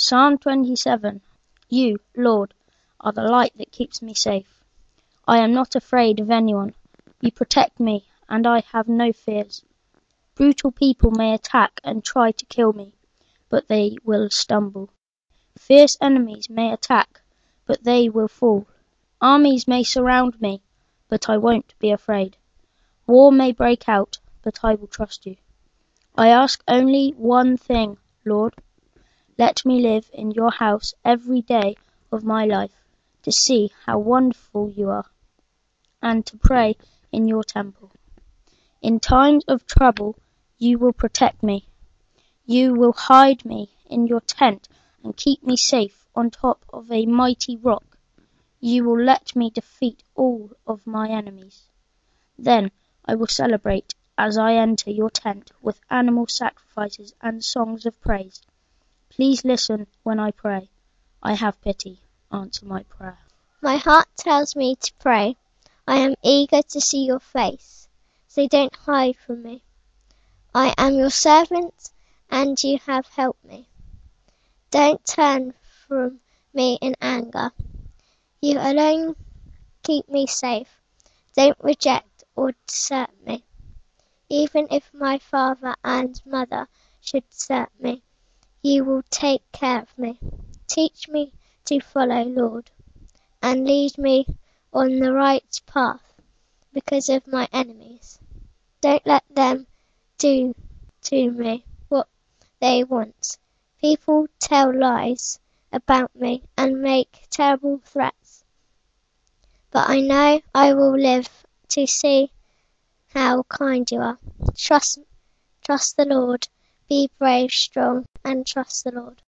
Psalm 27 You, Lord, are the light that keeps me safe. I am not afraid of anyone. You protect me, and I have no fears. Brutal people may attack and try to kill me, but they will stumble. Fierce enemies may attack, but they will fall. Armies may surround me, but I won't be afraid. War may break out, but I will trust you. I ask only one thing, Lord. Let me live in your house every day of my life, to see how wonderful you are, and to pray in your temple. In times of trouble you will protect me. You will hide me in your tent and keep me safe on top of a mighty rock. You will let me defeat all of my enemies. Then I will celebrate as I enter your tent with animal sacrifices and songs of praise. Please listen when I pray. I have pity. Answer my prayer. My heart tells me to pray. I am eager to see your face, so don't hide from me. I am your servant, and you have helped me. Don't turn from me in anger. You alone keep me safe. Don't reject or desert me. Even if my father and mother should desert me, you will take care of me. Teach me to follow, Lord, and lead me on the right path because of my enemies. Don't let them do to me what they want. People tell lies about me and make terrible threats. But I know I will live to see how kind you are. Trust, trust the Lord. Be brave, strong, and trust the Lord.